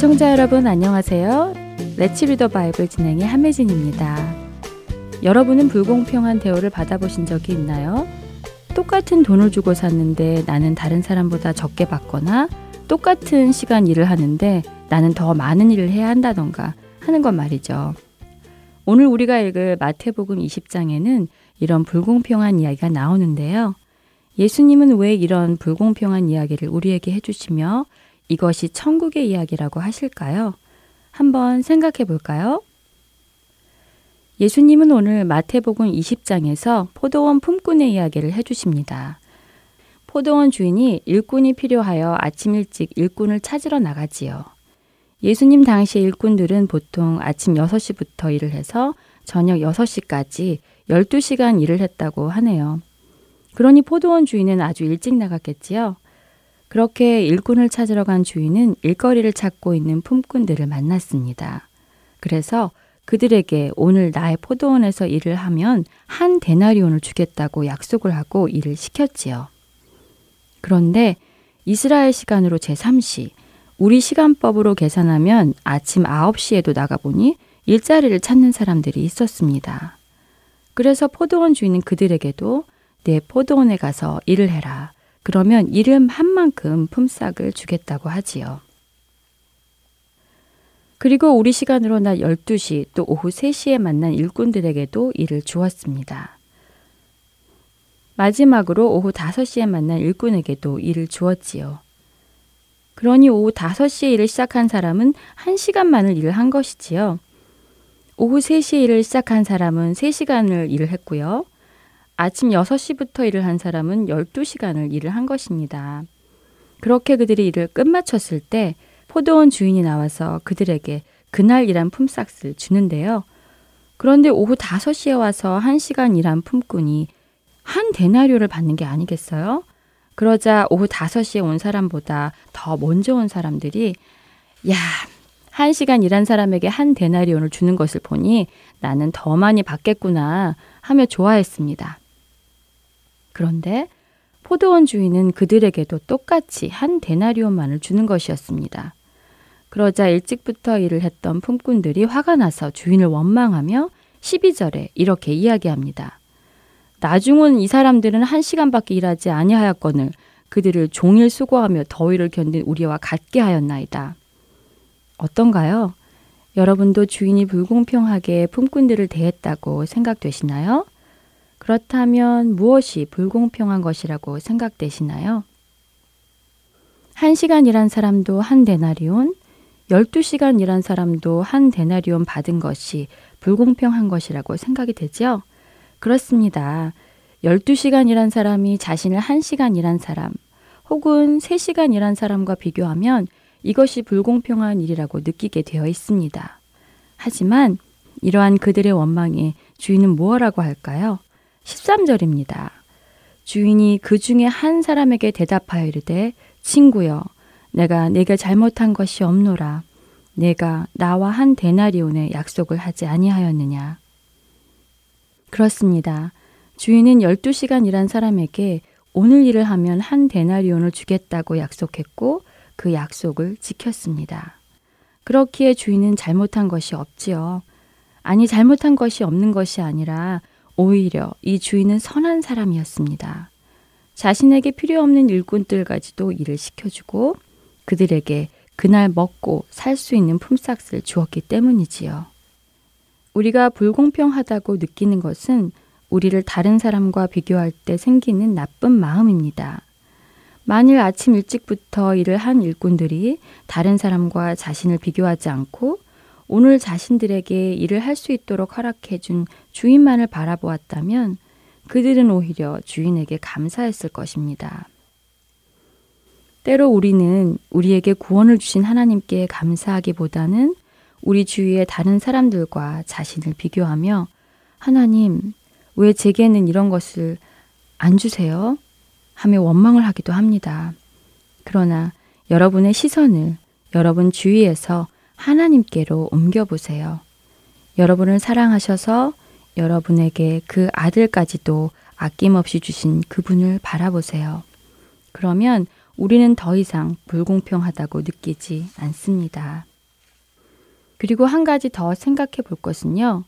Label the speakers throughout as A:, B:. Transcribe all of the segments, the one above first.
A: 애청자 여러분 안녕하세요. 레츠 리더 바이블 진행의 함혜진입니다. 여러분은 불공평한 대우를 받아보신 적이 있나요? 똑같은 돈을 주고 샀는데 나는 다른 사람보다 적게 받거나 똑같은 시간 일을 하는데 나는 더 많은 일을 해야 한다던가 하는 것 말이죠. 오늘 우리가 읽을 마태복음 20장에는 이런 불공평한 이야기가 나오는데요. 예수님은 왜 이런 불공평한 이야기를 우리에게 해주시며 이것이 천국의 이야기라고 하실까요? 한번 생각해 볼까요? 예수님은 오늘 마태복음 20장에서 포도원 품꾼의 이야기를 해주십니다. 포도원 주인이 일꾼이 필요하여 아침 일찍 일꾼을 찾으러 나가지요. 예수님 당시 일꾼들은 보통 아침 6시부터 일을 해서 저녁 6시까지 12시간 일을 했다고 하네요. 그러니 포도원 주인은 아주 일찍 나갔겠지요. 그렇게 일꾼을 찾으러 간 주인은 일거리를 찾고 있는 품꾼들을 만났습니다. 그래서 그들에게 오늘 나의 포도원에서 일을 하면 한 데나리온을 주겠다고 약속을 하고 일을 시켰지요. 그런데 이스라엘 시간으로 제3시, 우리 시간법으로 계산하면 아침 9시에도 나가보니 일자리를 찾는 사람들이 있었습니다. 그래서 포도원 주인은 그들에게도 내 포도원에 가서 일을 해라. 그러면 이름 한 만큼 품삯을 주겠다고 하지요. 그리고 우리 시간으로 낮 12시 또 오후 3시에 만난 일꾼들에게도 일을 주었습니다. 마지막으로 오후 5시에 만난 일꾼에게도 일을 주었지요. 그러니 오후 5시에 일을 시작한 사람은 1시간만을 일을 한 것이지요. 오후 3시에 일을 시작한 사람은 3시간을 일을 했고요. 아침 6시부터 일을 한 사람은 12시간을 일을 한 것입니다. 그렇게 그들이 일을 끝마쳤을 때 포도원 주인이 나와서 그들에게 그날 일한 품삯을 주는데요. 그런데 오후 5시에 와서 1시간 일한 품꾼이 한 데나리오를 받는 게 아니겠어요? 그러자 오후 5시에 온 사람보다 더 먼저 온 사람들이 야, 한 시간 일한 사람에게 한 데나리온을 주는 것을 보니 나는 더 많이 받겠구나 하며 좋아했습니다. 그런데 포도원 주인은 그들에게도 똑같이 한 데나리온만을 주는 것이었습니다. 그러자 일찍부터 일을 했던 품꾼들이 화가 나서 주인을 원망하며 12절에 이렇게 이야기합니다. 나중은 이 사람들은 한 시간밖에 일하지 아니하였거늘 그들을 종일 수고하며 더위를 견딘 우리와 같게 하였나이다. 어떤가요? 여러분도 주인이 불공평하게 품꾼들을 대했다고 생각되시나요? 그렇다면 무엇이 불공평한 것이라고 생각되시나요? 한 시간 일한 사람도 한 데나리온, 12시간 일한 사람도 한 데나리온 받은 것이 불공평한 것이라고 생각이 되죠? 그렇습니다. 12시간 일한 사람이 자신을 1시간 일한 사람 혹은 3시간 일한 사람과 비교하면 이것이 불공평한 일이라고 느끼게 되어 있습니다. 하지만 이러한 그들의 원망에 주인은 무엇라고 할까요? 13절입니다. 주인이 그 중에 한 사람에게 대답하여 이르되 친구여 내가 내게 잘못한 것이 없노라. 내가 나와 한 데나리온의 약속을 하지 아니하였느냐. 그렇습니다. 주인은 12시간 일한 사람에게 오늘 일을 하면 한 데나리온을 주겠다고 약속했고 그 약속을 지켰습니다. 그렇기에 주인은 잘못한 것이 없지요. 아니, 잘못한 것이 없는 것이 아니라 오히려 이 주인은 선한 사람이었습니다. 자신에게 필요 없는 일꾼들까지도 일을 시켜주고 그들에게 그날 먹고 살 수 있는 품삯을 주었기 때문이지요. 우리가 불공평하다고 느끼는 것은 우리를 다른 사람과 비교할 때 생기는 나쁜 마음입니다. 만일 아침 일찍부터 일을 한 일꾼들이 다른 사람과 자신을 비교하지 않고 오늘 자신들에게 일을 할 수 있도록 허락해준 주인만을 바라보았다면 그들은 오히려 주인에게 감사했을 것입니다. 때로 우리는 우리에게 구원을 주신 하나님께 감사하기보다는 우리 주위의 다른 사람들과 자신을 비교하며 하나님, 왜 제게는 이런 것을 안 주세요? 하며 원망을 하기도 합니다. 그러나 여러분의 시선을 여러분 주위에서 하나님께로 옮겨보세요. 여러분을 사랑하셔서 여러분에게 그 아들까지도 아낌없이 주신 그분을 바라보세요. 그러면 우리는 더 이상 불공평하다고 느끼지 않습니다. 그리고 한 가지 더 생각해 볼 것은요.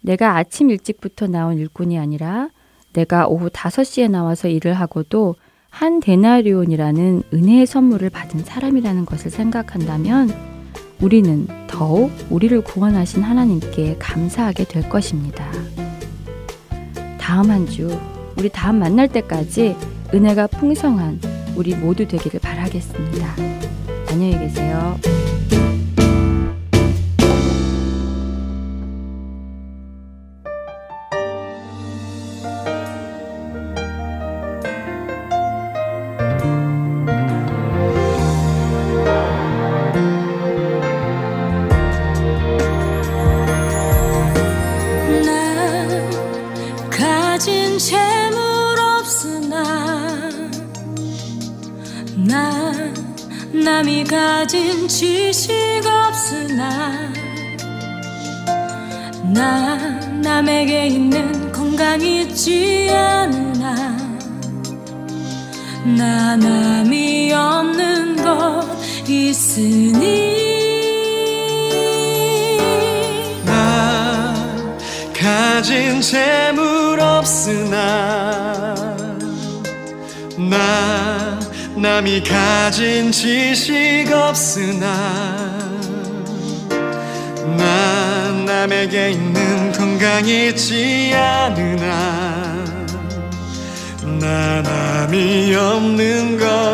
A: 내가 아침 일찍부터 나온 일꾼이 아니라 내가 오후 5시에 나와서 일을 하고도 한 데나리온이라는 은혜의 선물을 받은 사람이라는 것을 생각한다면 우리는 더욱 우리를 구원하신 하나님께 감사하게 될 것입니다. 다음 한 주, 우리 다음 만날 때까지 은혜가 풍성한 우리 모두 되기를 바라겠습니다. 안녕히 계세요.
B: 남이
C: 가진 지식 없으나 난 남에게 있는 건강 있지 않으나 나 남이 없는 것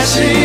B: 나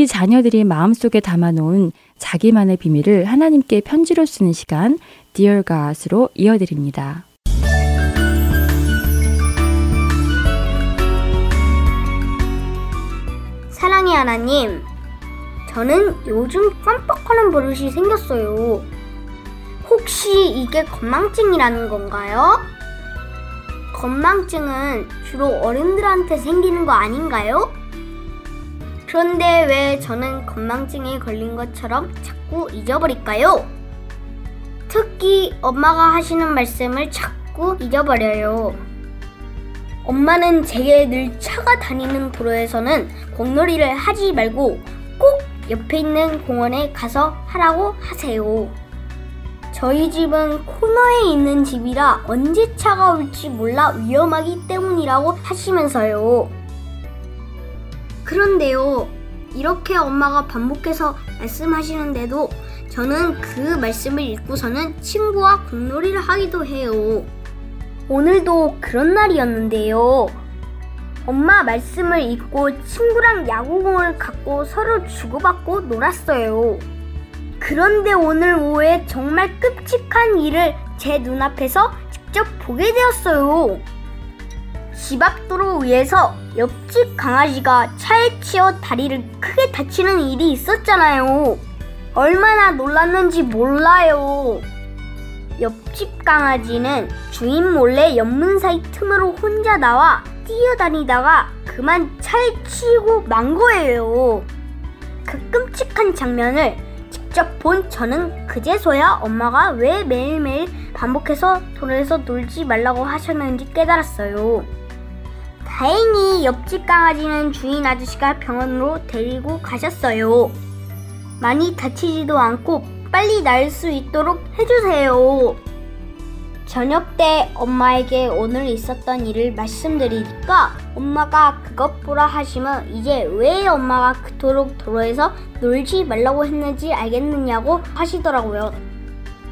A: 우리 자녀들이 마음속에 담아놓은 자기만의 비밀을 하나님께 편지로 쓰는 시간 Dear God으로 이어드립니다.
D: 사랑의 하나님, 저는 요즘 깜빡하는 버릇이 생겼어요. 혹시 이게 건망증이라는 건가요? 건망증은 주로 어른들한테 생기는 거 아닌가요? 그런데 왜 저는 건망증에 걸린 것처럼 자꾸 잊어버릴까요? 특히 엄마가 하시는 말씀을 자꾸 잊어버려요. 엄마는 제게 늘 차가 다니는 도로에서는 공놀이를 하지 말고 꼭 옆에 있는 공원에 가서 하라고 하세요. 저희 집은 코너에 있는 집이라 언제 차가 올지 몰라 위험하기 때문이라고 하시면서요. 그런데요, 이렇게 엄마가 반복해서 말씀하시는데도 저는 그 말씀을 읽고서는 친구와 공놀이를 하기도 해요. 오늘도 그런 날이었는데요. 엄마 말씀을 읽고 친구랑 야구공을 갖고 서로 주고받고 놀았어요. 그런데 오늘 오후에 정말 끔찍한 일을 제 눈앞에서 직접 보게 되었어요. 집 앞 도로 위에서 옆집 강아지가 차에 치여 다리를 크게 다치는 일이 있었잖아요. 얼마나 놀랐는지 몰라요. 옆집 강아지는 주인 몰래 연문 사이 틈으로 혼자 나와 뛰어다니다가 그만 차에 치고 만 거예요. 그 끔찍한 장면을 직접 본 저는 그제서야 엄마가 왜 매일매일 반복해서 도로에서 놀지 말라고 하셨는지 깨달았어요. 다행히 옆집 강아지는 주인 아저씨가 병원으로 데리고 가셨어요. 많이 다치지도 않고 빨리 나을 수 있도록 해주세요. 저녁 때 엄마에게 오늘 있었던 일을 말씀드리니까 엄마가 그것 보라 하시면 이제 왜 엄마가 그토록 도로에서 놀지 말라고 했는지 알겠느냐고 하시더라고요.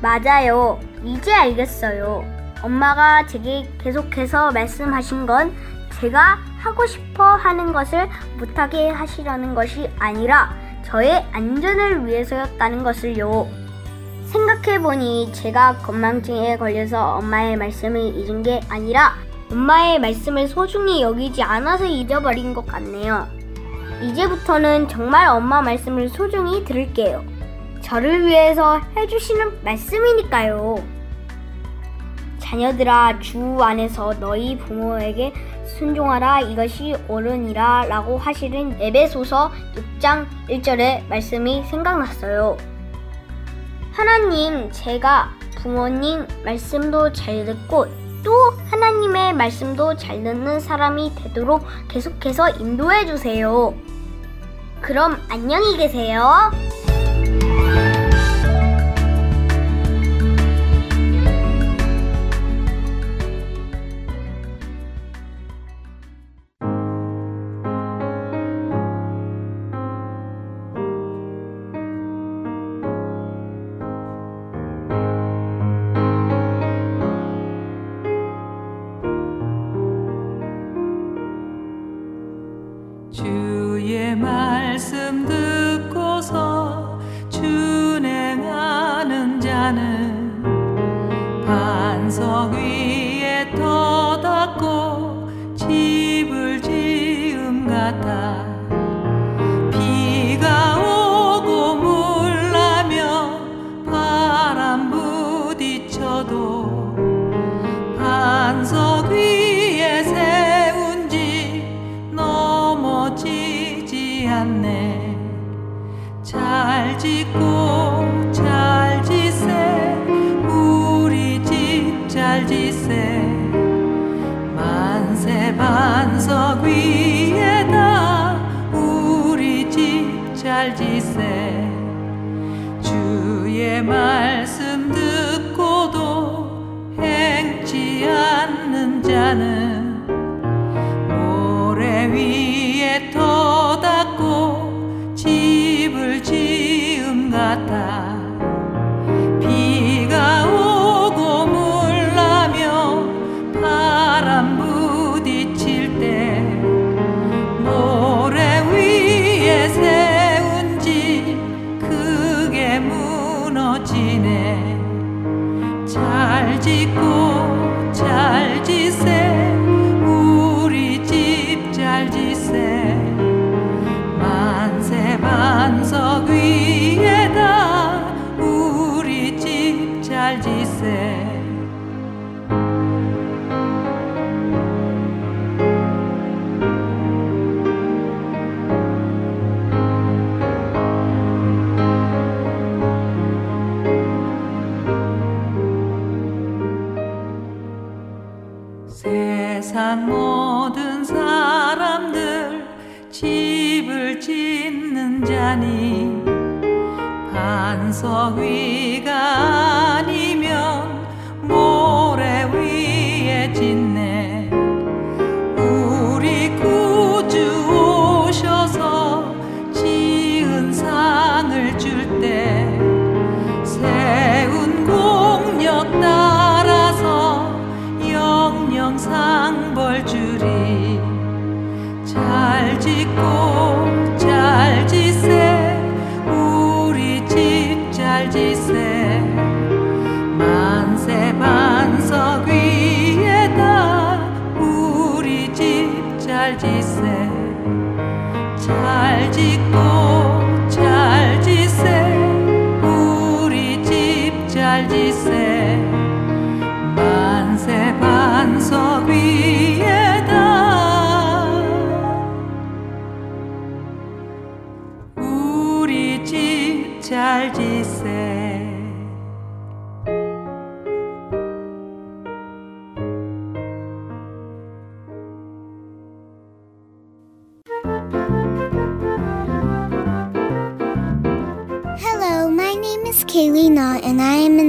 D: 맞아요. 이제 알겠어요. 엄마가 제게 계속해서 말씀하신 건 제가 하고 싶어 하는 것을 못하게 하시려는 것이 아니라 저의 안전을 위해서였다는 것을요. 생각해보니 제가 건망증에 걸려서 엄마의 말씀을 잊은 게 아니라 엄마의 말씀을 소중히 여기지 않아서 잊어버린 것 같네요. 이제부터는 정말 엄마 말씀을 소중히 들을게요. 저를 위해서 해주시는 말씀이니까요. 자녀들아 주 안에서 너희 부모에게 순종하라 이것이 옳으니라 라고 하시는 에베소서 6장 1절의 말씀이 생각났어요. 하나님, 제가 부모님 말씀도 잘 듣고 또 하나님의 말씀도 잘 듣는 사람이 되도록 계속해서 인도해 주세요. 그럼 안녕히 계세요.
E: 세상 모든 사람들 집을 짓는 자니 반석 위가 잘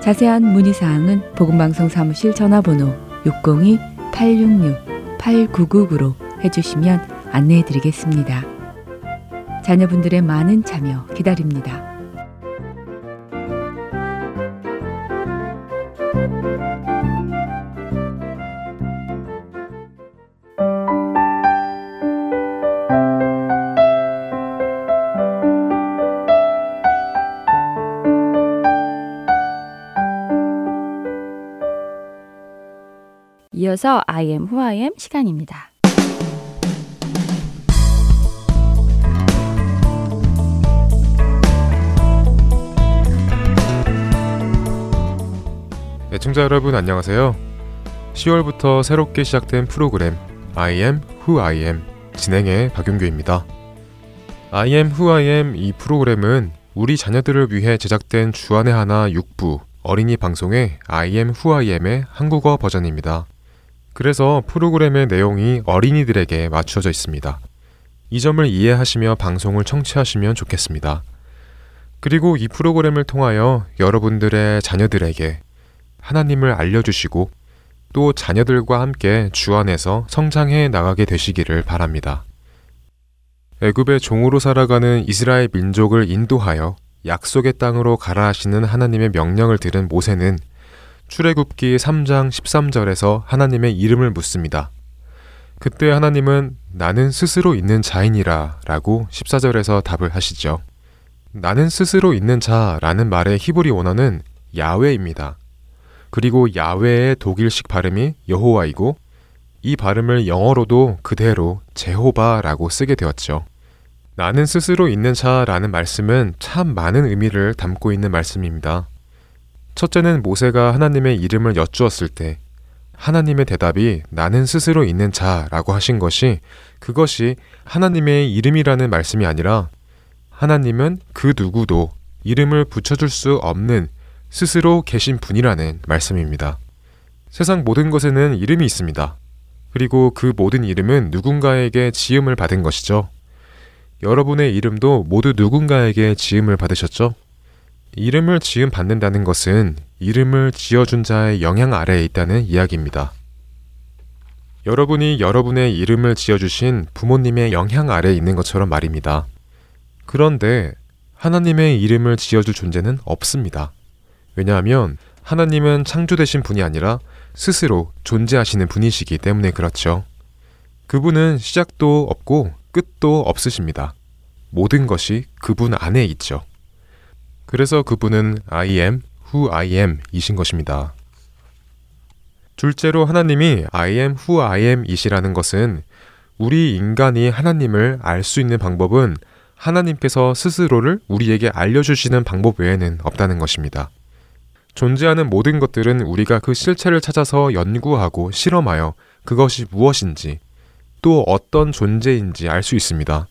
A: 자세한 문의 사항은 복음방송 사무실 전화번호 602-866-8999로 해주시면 안내해 드리겠습니다. 자녀분들의 많은 참여 기다립니다. 이어서 I am who I am 시간입니다.
F: 애청자 여러분 안녕하세요. 10월부터 새롭게 시작된 프로그램 I am who I am 진행의 박윤규입니다. I am who I am 이 프로그램은 우리 자녀들을 위해 제작된 주안의 하나 6부 어린이 방송의 I am who I am의 한국어 버전입니다. 그래서 프로그램의 내용이 어린이들에게 맞추어져 있습니다. 이 점을 이해하시며 방송을 청취하시면 좋겠습니다. 그리고 이 프로그램을 통하여 여러분들의 자녀들에게 하나님을 알려주시고 또 자녀들과 함께 주 안에서 성장해 나가게 되시기를 바랍니다. 애굽의 종으로 살아가는 이스라엘 민족을 인도하여 약속의 땅으로 가라 하시는 하나님의 명령을 들은 모세는 출애굽기 3장 13절에서 하나님의 이름을 묻습니다. 그때 하나님은 나는 스스로 있는 자이니라 라고 14절에서 답을 하시죠. 나는 스스로 있는 자라는 말의 히브리 원어는 야외입니다. 그리고 야외의 독일식 발음이 여호와이고 이 발음을 영어로도 그대로 제호바라고 쓰게 되었죠. 나는 스스로 있는 자라는 말씀은 참 많은 의미를 담고 있는 말씀입니다. 첫째는 모세가 하나님의 이름을 여쭈었을 때 하나님의 대답이 나는 스스로 있는 자라고 하신 것이 그것이 하나님의 이름이라는 말씀이 아니라 하나님은 그 누구도 이름을 붙여줄 수 없는 스스로 계신 분이라는 말씀입니다. 세상 모든 것에는 이름이 있습니다. 그리고 그 모든 이름은 누군가에게 지음을 받은 것이죠. 여러분의 이름도 모두 누군가에게 지음을 받으셨죠? 이름을 지음 받는다는 것은 이름을 지어준 자의 영향 아래에 있다는 이야기입니다. 여러분이 여러분의 이름을 지어주신 부모님의 영향 아래에 있는 것처럼 말입니다. 그런데 하나님의 이름을 지어줄 존재는 없습니다. 왜냐하면 하나님은 창조되신 분이 아니라 스스로 존재하시는 분이시기 때문에 그렇죠. 그분은 시작도 없고 끝도 없으십니다. 모든 것이 그분 안에 있죠. 그래서 그분은 I am who I am 이신 것입니다. 둘째로 하나님이 I am who I am 이시라는 것은 우리 인간이 하나님을 알 수 있는 방법은 하나님께서 스스로를 우리에게 알려주시는 방법 외에는 없다는 것입니다. 존재하는 모든 것들은 우리가 그 실체를 찾아서 연구하고 실험하여 그것이 무엇인지 또 어떤 존재인지 알 수 있습니다.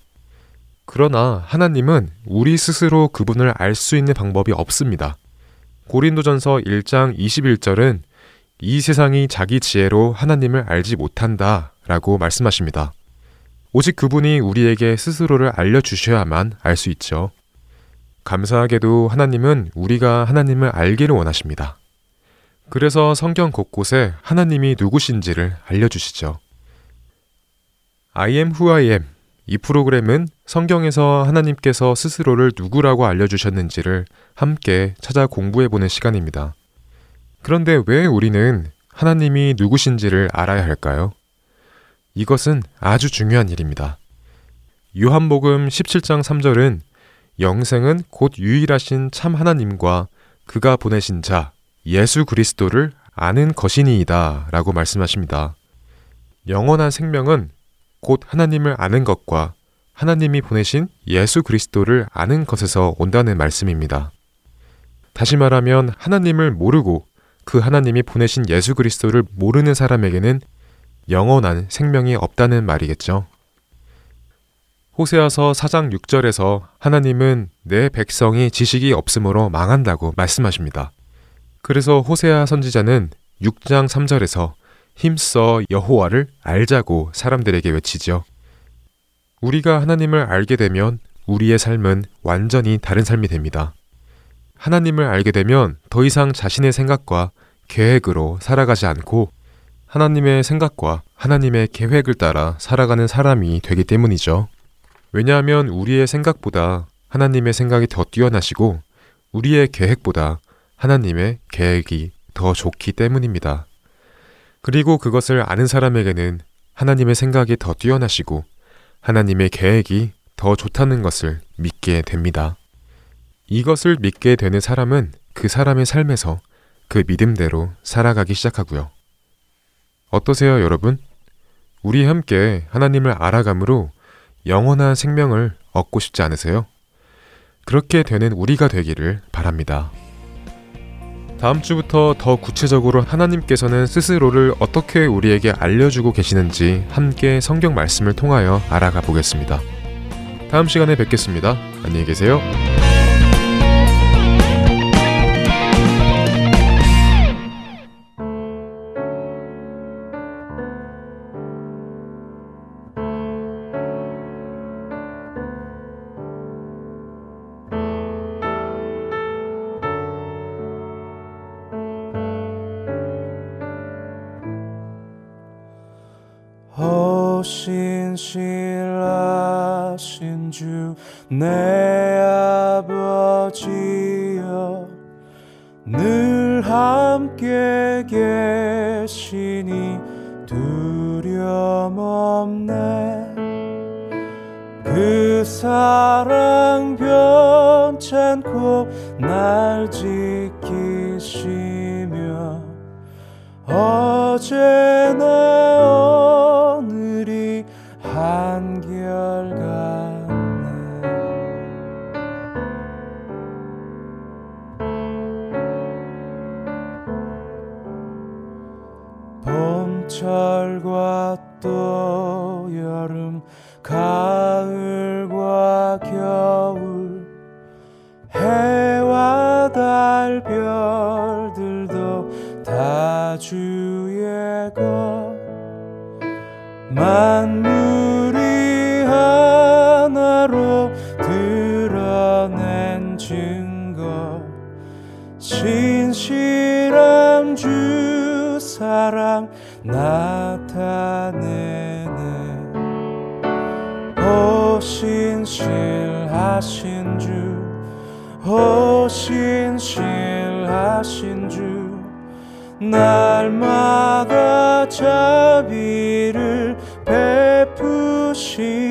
F: 그러나 하나님은 우리 스스로 그분을 알 수 있는 방법이 없습니다. 고린도전서 1장 21절은 이 세상이 자기 지혜로 하나님을 알지 못한다 라고 말씀하십니다. 오직 그분이 우리에게 스스로를 알려주셔야만 알 수 있죠. 감사하게도 하나님은 우리가 하나님을 알기를 원하십니다. 그래서 성경 곳곳에 하나님이 누구신지를 알려주시죠. I am who I am. 이 프로그램은 성경에서 하나님께서 스스로를 누구라고 알려주셨는지를 함께 찾아 공부해보는 시간입니다. 그런데 왜 우리는 하나님이 누구신지를 알아야 할까요? 이것은 아주 중요한 일입니다. 요한복음 17장 3절은 영생은 곧 유일하신 참 하나님과 그가 보내신 자 예수 그리스도를 아는 것이니이다 라고 말씀하십니다. 영원한 생명은 곧 하나님을 아는 것과 하나님이 보내신 예수 그리스도를 아는 것에서 온다는 말씀입니다. 다시 말하면 하나님을 모르고 그 하나님이 보내신 예수 그리스도를 모르는 사람에게는 영원한 생명이 없다는 말이겠죠. 호세아서 4장 6절에서 하나님은 내 백성이 지식이 없으므로 망한다고 말씀하십니다. 그래서 호세아 선지자는 6장 3절에서 힘써 여호와를 알자고 사람들에게 외치죠. 우리가 하나님을 알게 되면 우리의 삶은 완전히 다른 삶이 됩니다. 하나님을 알게 되면 더 이상 자신의 생각과 계획으로 살아가지 않고 하나님의 생각과 하나님의 계획을 따라 살아가는 사람이 되기 때문이죠. 왜냐하면 우리의 생각보다 하나님의 생각이 더 뛰어나시고 우리의 계획보다 하나님의 계획이 더 좋기 때문입니다. 그리고 그것을 아는 사람에게는 하나님의 생각이 더 뛰어나시고 하나님의 계획이 더 좋다는 것을 믿게 됩니다. 이것을 믿게 되는 사람은 그 사람의 삶에서 그 믿음대로 살아가기 시작하고요. 어떠세요, 여러분? 우리 함께 하나님을 알아감으로 영원한 생명을 얻고 싶지 않으세요? 그렇게 되는 우리가 되기를 바랍니다. 다음 주부터 더 구체적으로 하나님께서는 스스로를 어떻게 우리에게 알려주고 계시는지 함께 성경 말씀을 통하여 알아가 보겠습니다. 다음 시간에 뵙겠습니다. 안녕히 계세요.
G: 신실하신 주 내 아버지여 늘 함께 계시니 두려움 없네. 그 사랑 변찮고 날 지키시며 어제나 베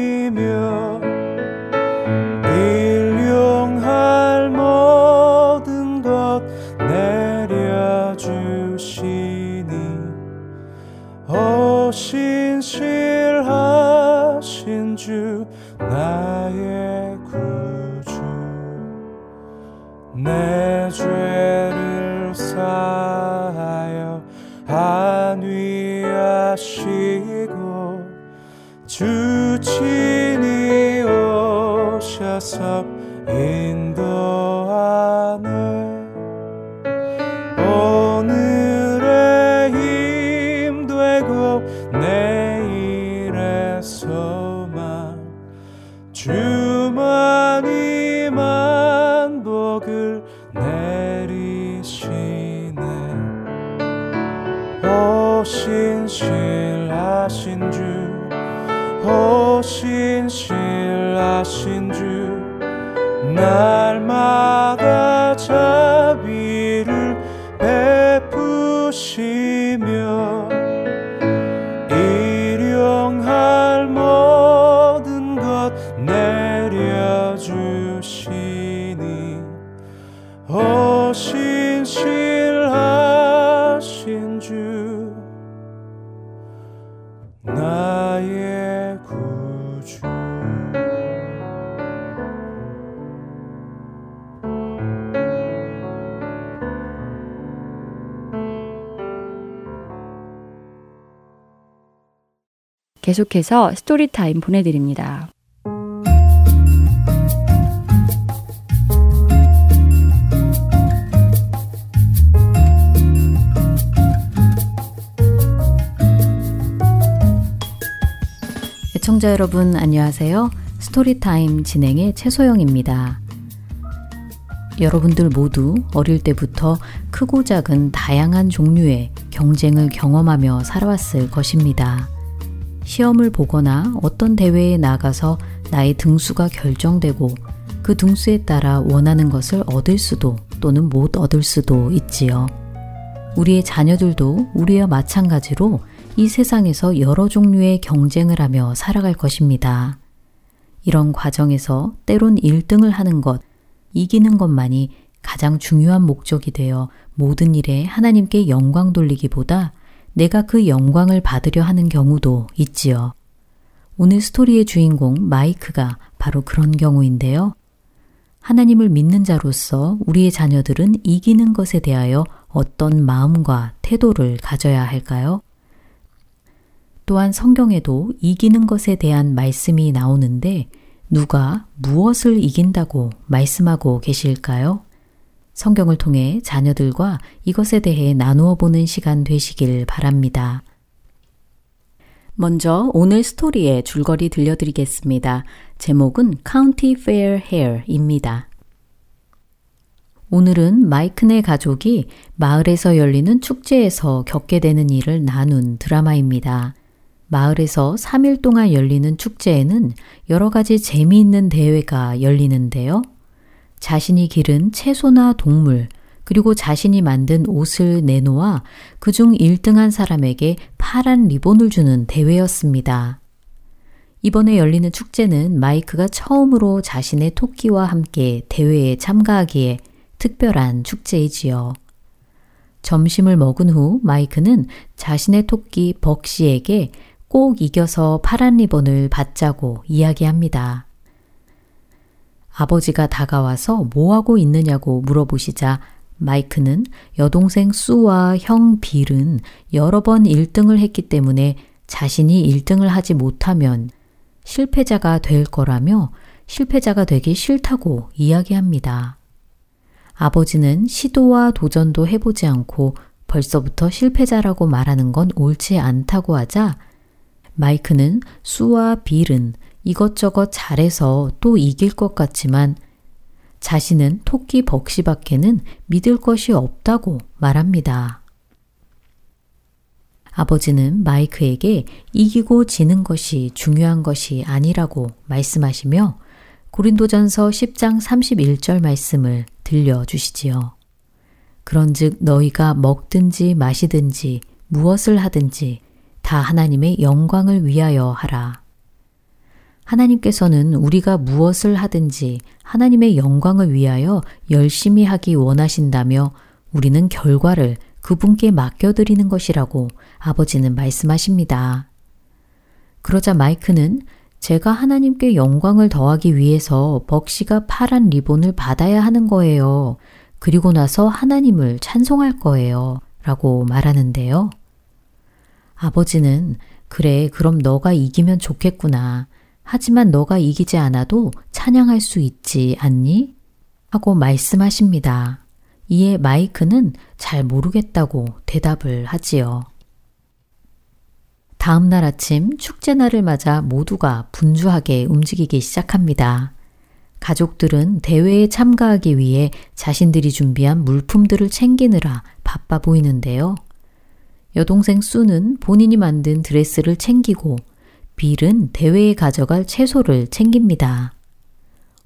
H: 계속해서 스토리타임 보내드립니다. 애청자 여러분 안녕하세요. 스토리타임 진행의 최소영입니다. 여러분들 모두 어릴 때부터 크고 작은 다양한 종류의 경쟁을 경험하며 살아왔을 것입니다. 시험을 보거나 어떤 대회에 나가서 나의 등수가 결정되고 그 등수에 따라 원하는 것을 얻을 수도 또는 못 얻을 수도 있지요. 우리의 자녀들도 우리와 마찬가지로 이 세상에서 여러 종류의 경쟁을 하며 살아갈 것입니다. 이런 과정에서 때론 1등을 하는 것, 이기는 것만이 가장 중요한 목적이 되어 모든 일에 하나님께 영광 돌리기보다 내가 그 영광을 받으려 하는 경우도 있지요. 오늘 스토리의 주인공 마이크가 바로 그런 경우인데요. 하나님을 믿는 자로서 우리의 자녀들은 이기는 것에 대하여 어떤 마음과 태도를 가져야 할까요? 또한 성경에도 이기는 것에 대한 말씀이 나오는데 누가 무엇을 이긴다고 말씀하고 계실까요? 성경을 통해 자녀들과 이것에 대해 나누어 보는 시간 되시길 바랍니다. 먼저 오늘 스토리의 줄거리 들려드리겠습니다. 제목은 County Fair Hair입니다. 오늘은 마이크네 가족이 마을에서 열리는 축제에서 겪게 되는 일을 나눈 드라마입니다. 마을에서 3일 동안 열리는 축제에는 여러 가지 재미있는 대회가 열리는데요. 자신이 기른 채소나 동물, 그리고 자신이 만든 옷을 내놓아 그중 1등한 사람에게 파란 리본을 주는 대회였습니다. 이번에 열리는 축제는 마이크가 처음으로 자신의 토끼와 함께 대회에 참가하기에 특별한 축제이지요. 점심을 먹은 후 마이크는 자신의 토끼 벅시에게 꼭 이겨서 파란 리본을 받자고 이야기합니다. 아버지가 다가와서 뭐하고 있느냐고 물어보시자 마이크는 여동생 수와 형 빌은 여러 번 1등을 했기 때문에 자신이 1등을 하지 못하면 실패자가 될 거라며 실패자가 되기 싫다고 이야기합니다. 아버지는 시도와 도전도 해보지 않고 벌써부터 실패자라고 말하는 건 옳지 않다고 하자 마이크는 수와 빌은 이것저것 잘해서 또 이길 것 같지만 자신은 토끼 벅시밖에는 믿을 것이 없다고 말합니다. 아버지는 마이크에게 이기고 지는 것이 중요한 것이 아니라고 말씀하시며 고린도전서 10장 31절 말씀을 들려주시지요. 그런즉 너희가 먹든지 마시든지 무엇을 하든지 다 하나님의 영광을 위하여 하라. 하나님께서는 우리가 무엇을 하든지 하나님의 영광을 위하여 열심히 하기 원하신다며 우리는 결과를 그분께 맡겨드리는 것이라고 아버지는 말씀하십니다. 그러자 마이크는 제가 하나님께 영광을 더하기 위해서 벅시가 파란 리본을 받아야 하는 거예요. 그리고 나서 하나님을 찬송할 거예요. 라고 말하는데요. 아버지는 그래, 그럼 너가 이기면 좋겠구나. 하지만 너가 이기지 않아도 찬양할 수 있지 않니? 하고 말씀하십니다. 이에 마이크는 잘 모르겠다고 대답을 하지요. 다음 날 아침 축제날을 맞아 모두가 분주하게 움직이기 시작합니다. 가족들은 대회에 참가하기 위해 자신들이 준비한 물품들을 챙기느라 바빠 보이는데요. 여동생 수는 본인이 만든 드레스를 챙기고 빌은 대회에 가져갈 채소를 챙깁니다.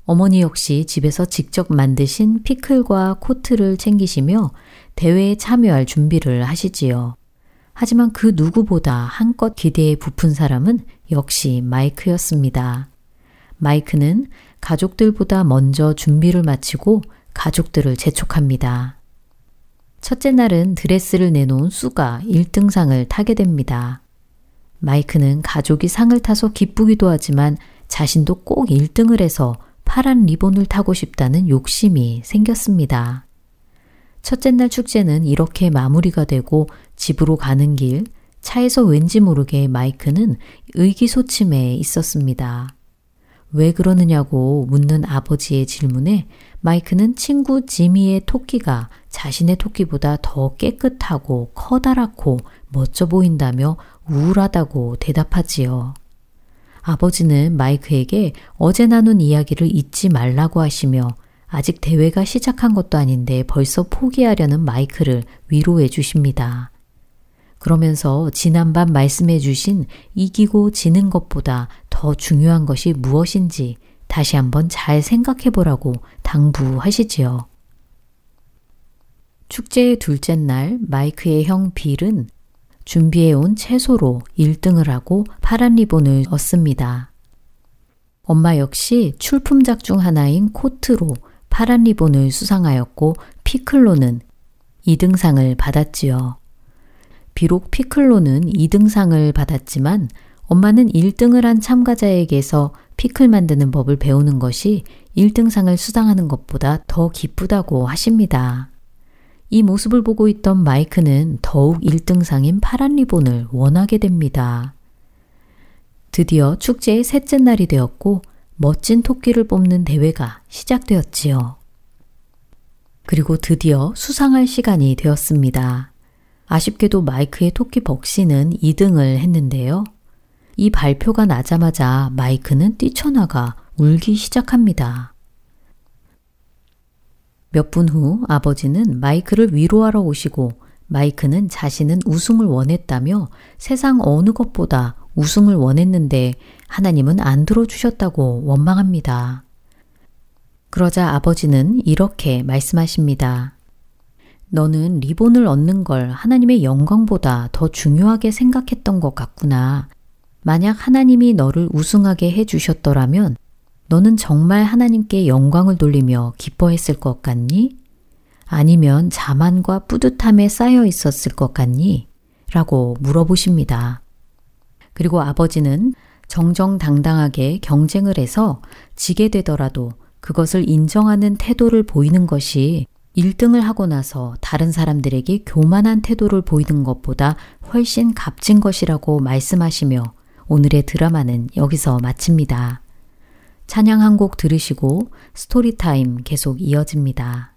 H: 어머니 역시 집에서 직접 만드신 피클과 코트를 챙기시며 대회에 참여할 준비를 하시지요. 하지만 그 누구보다 한껏 기대에 부푼 사람은 역시 마이크였습니다. 마이크는 가족들보다 먼저 준비를 마치고 가족들을 재촉합니다. 첫째 날은 드레스를 내놓은 수가 1등상을 타게 됩니다. 마이크는 가족이 상을 타서 기쁘기도 하지만 자신도 꼭 1등을 해서 파란 리본을 타고 싶다는 욕심이 생겼습니다. 첫째 날 축제는 이렇게 마무리가 되고 집으로 가는 길 차에서 왠지 모르게 마이크는 의기소침해 있었습니다. 왜 그러느냐고 묻는 아버지의 질문에 마이크는 친구 지미의 토끼가 자신의 토끼보다 더 깨끗하고 커다랗고 멋져 보인다며 우울하다고 대답하지요. 아버지는 마이크에게 어제 나눈 이야기를 잊지 말라고 하시며 아직 대회가 시작한 것도 아닌데 벌써 포기하려는 마이크를 위로해 주십니다. 그러면서 지난밤 말씀해 주신 이기고 지는 것보다 더 중요한 것이 무엇인지 다시 한번 잘 생각해 보라고 당부하시지요. 축제의 둘째 날 마이크의 형 빌은 준비해온 채소로 1등을 하고 파란 리본을 얻습니다. 엄마 역시 출품작 중 하나인 코트로 파란 리본을 수상하였고 피클로는 2등상을 받았지요. 비록 피클로는 2등상을 받았지만 엄마는 1등을 한 참가자에게서 피클 만드는 법을 배우는 것이 1등상을 수상하는 것보다 더 기쁘다고 하십니다. 이 모습을 보고 있던 마이크는 더욱 1등상인 파란 리본을 원하게 됩니다. 드디어 축제의 셋째 날이 되었고 멋진 토끼를 뽑는 대회가 시작되었지요. 그리고 드디어 수상할 시간이 되었습니다. 아쉽게도 마이크의 토끼 벅시는 2등을 했는데요. 이 발표가 나자마자 마이크는 뛰쳐나가 울기 시작합니다. 몇 분 후 아버지는 마이크를 위로하러 오시고 마이크는 자신은 우승을 원했다며 세상 어느 것보다 우승을 원했는데 하나님은 안 들어주셨다고 원망합니다. 그러자 아버지는 이렇게 말씀하십니다. 너는 리본을 얻는 걸 하나님의 영광보다 더 중요하게 생각했던 것 같구나. 만약 하나님이 너를 우승하게 해주셨더라면 너는 정말 하나님께 영광을 돌리며 기뻐했을 것 같니? 아니면 자만과 뿌듯함에 쌓여 있었을 것 같니? 라고 물어보십니다. 그리고 아버지는 정정당당하게 경쟁을 해서 지게 되더라도 그것을 인정하는 태도를 보이는 것이 1등을 하고 나서 다른 사람들에게 교만한 태도를 보이는 것보다 훨씬 값진 것이라고 말씀하시며 오늘의 드라마는 여기서 마칩니다. 찬양 한 곡 들으시고 스토리타임 계속 이어집니다.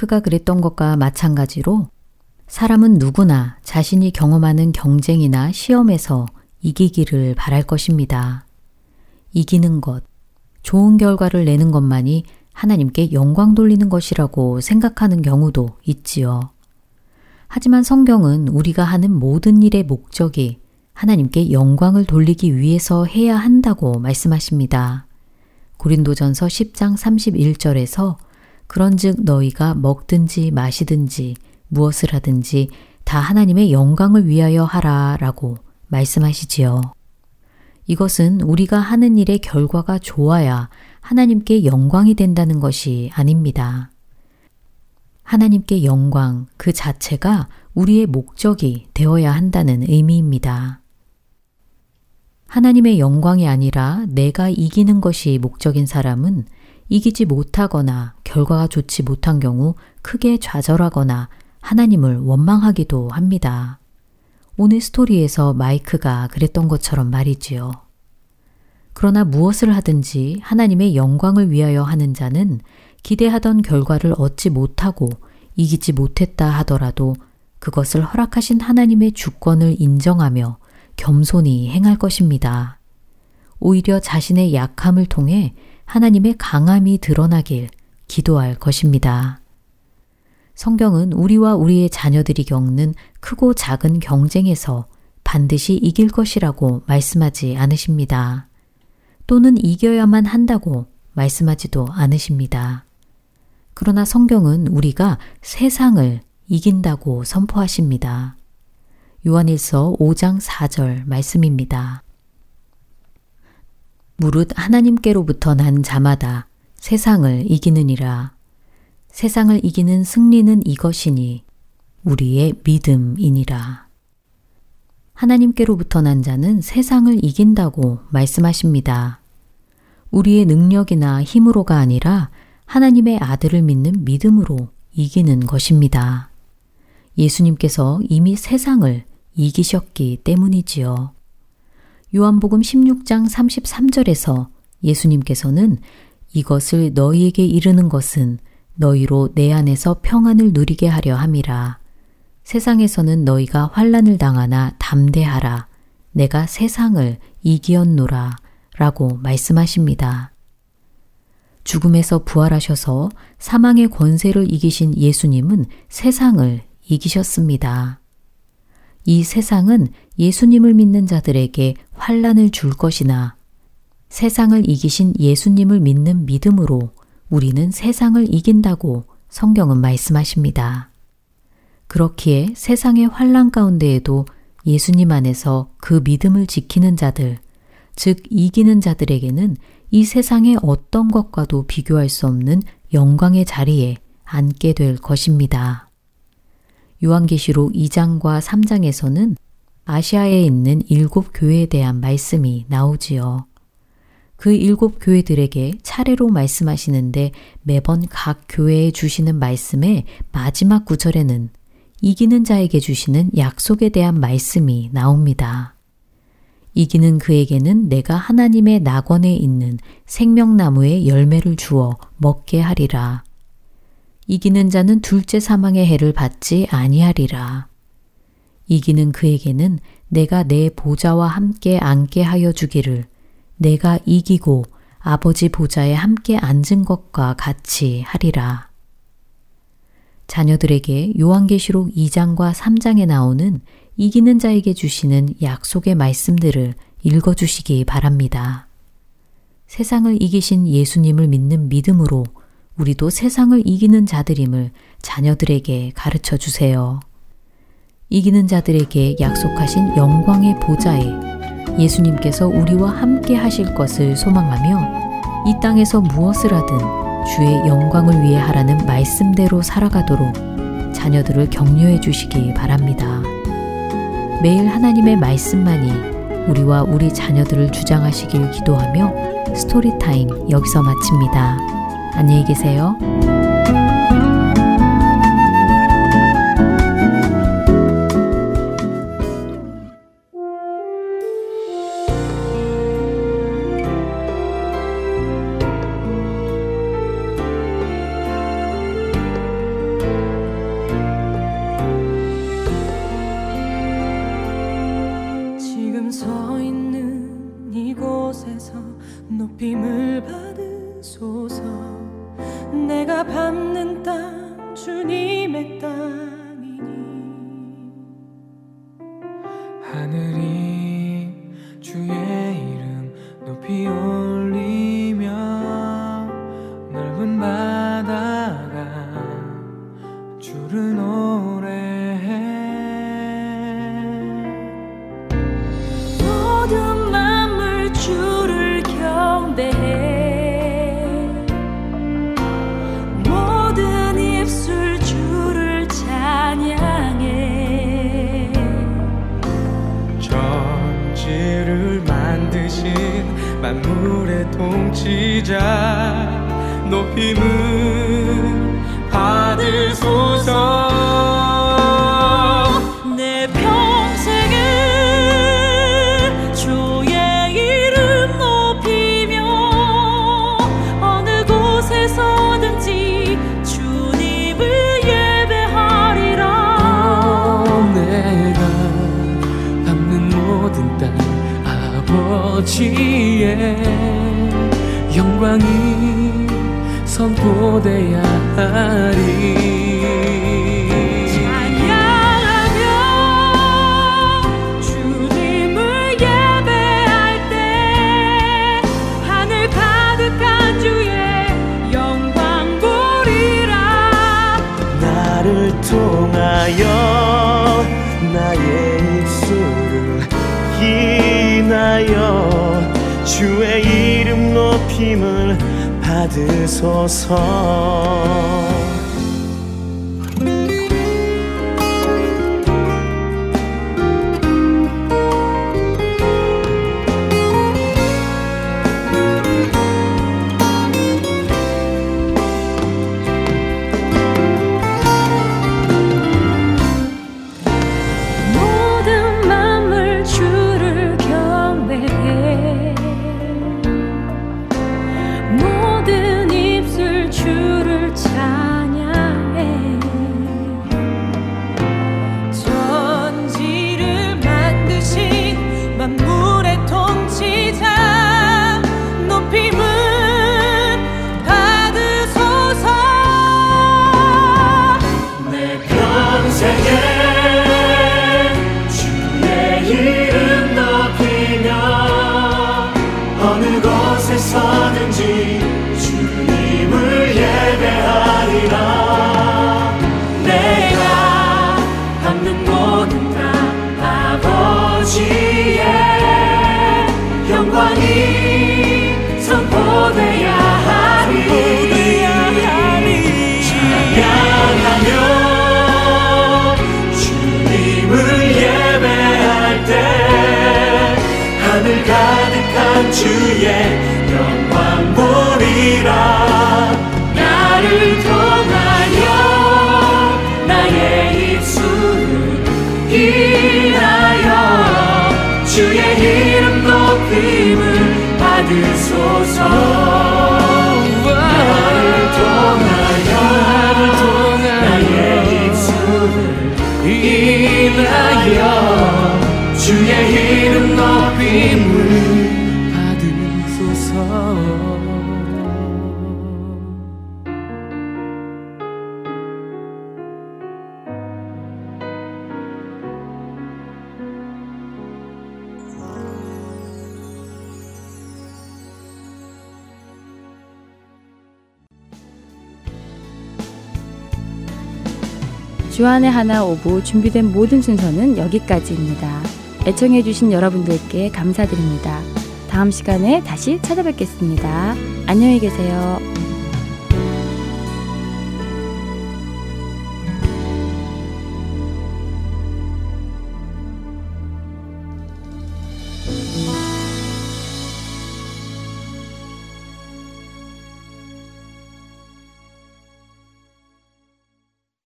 H: 마이크가 그랬던 것과 마찬가지로 사람은 누구나 자신이 경험하는 경쟁이나 시험에서 이기기를 바랄 것입니다. 이기는 것, 좋은 결과를 내는 것만이 하나님께 영광 돌리는 것이라고 생각하는 경우도 있지요. 하지만 성경은 우리가 하는 모든 일의 목적이 하나님께 영광을 돌리기 위해서 해야 한다고 말씀하십니다. 고린도전서 10장 31절에서 그런즉 너희가 먹든지 마시든지 무엇을 하든지 다 하나님의 영광을 위하여 하라라고 말씀하시지요. 이것은 우리가 하는 일의 결과가 좋아야 하나님께 영광이 된다는 것이 아닙니다. 하나님께 영광 그 자체가 우리의 목적이 되어야 한다는 의미입니다. 하나님의 영광이 아니라 내가 이기는 것이 목적인 사람은 이기지 못하거나 결과가 좋지 못한 경우 크게 좌절하거나 하나님을 원망하기도 합니다. 오늘 스토리에서 마이크가 그랬던 것처럼 말이지요. 그러나 무엇을 하든지 하나님의 영광을 위하여 하는 자는 기대하던 결과를 얻지 못하고 이기지 못했다 하더라도 그것을 허락하신 하나님의 주권을 인정하며 겸손히 행할 것입니다. 오히려 자신의 약함을 통해 하나님의 강함이 드러나길 기도할 것입니다. 성경은 우리와 우리의 자녀들이 겪는 크고 작은 경쟁에서 반드시 이길 것이라고 말씀하지 않으십니다. 또는 이겨야만 한다고 말씀하지도 않으십니다. 그러나 성경은 우리가 세상을 이긴다고 선포하십니다. 요한일서 5장 4절 말씀입니다. 무릇 하나님께로부터 난 자마다 세상을 이기느니라. 세상을 이기는 승리는 이것이니 우리의 믿음이니라. 하나님께로부터 난 자는 세상을 이긴다고 말씀하십니다. 우리의 능력이나 힘으로가 아니라 하나님의 아들을 믿는 믿음으로 이기는 것입니다. 예수님께서 이미 세상을 이기셨기 때문이지요. 요한복음 16장 33절에서 예수님께서는 이것을 너희에게 이르는 것은 너희로 내 안에서 평안을 누리게 하려 함이라. 세상에서는 너희가 환란을 당하나 담대하라. 내가 세상을 이기었노라. 라고 말씀하십니다. 죽음에서 부활하셔서 사망의 권세를 이기신 예수님은 세상을 이기셨습니다. 이 세상은 예수님을 믿는 자들에게 환란을 줄 것이나 세상을 이기신 예수님을 믿는 믿음으로 우리는 세상을 이긴다고 성경은 말씀하십니다. 그렇기에 세상의 환란 가운데에도 예수님 안에서 그 믿음을 지키는 자들, 즉 이기는 자들에게는 이 세상의 어떤 것과도 비교할 수 없는 영광의 자리에 앉게 될 것입니다. 요한계시록 2장과 3장에서는 아시아에 있는 일곱 교회에 대한 말씀이 나오지요. 그 일곱 교회들에게 차례로 말씀하시는데 매번 각 교회에 주시는 말씀의 마지막 구절에는 이기는 자에게 주시는 약속에 대한 말씀이 나옵니다. 이기는 그에게는 내가 하나님의 낙원에 있는 생명나무의 열매를 주어 먹게 하리라. 이기는 자는 둘째 사망의 해를 받지 아니하리라. 이기는 그에게는 내가 내 보좌와 함께 앉게 하여 주기를 내가 이기고 아버지 보좌에 함께 앉은 것과 같이 하리라. 자녀들에게 요한계시록 2장과 3장에 나오는 이기는 자에게 주시는 약속의 말씀들을 읽어주시기 바랍니다. 세상을 이기신 예수님을 믿는 믿음으로 우리도 세상을 이기는 자들임을 자녀들에게 가르쳐 주세요. 이기는 자들에게 약속하신 영광의 보좌에 예수님께서 우리와 함께 하실 것을 소망하며 이 땅에서 무엇을 하든 주의 영광을 위해 하라는 말씀대로 살아가도록 자녀들을 격려해 주시기 바랍니다. 매일 하나님의 말씀만이 우리와 우리 자녀들을 주장하시길 기도하며 스토리타임 여기서 마칩니다. 안녕히 계세요.
C: Oh. 가득한 주의 영광 보리라. 나를 통하여 나의 입술을 인하여 주의 이름 높임을 받으소서. 나를 통하여 나의 입술을 인하여 주의 이름 높임을 받으소서
A: 주안의 하나 오부 준비된 모든 순서는 여기까지입니다. 애청해주신 여러분들께 감사드립니다. 다음 시간에 다시 찾아뵙겠습니다. 안녕히 계세요.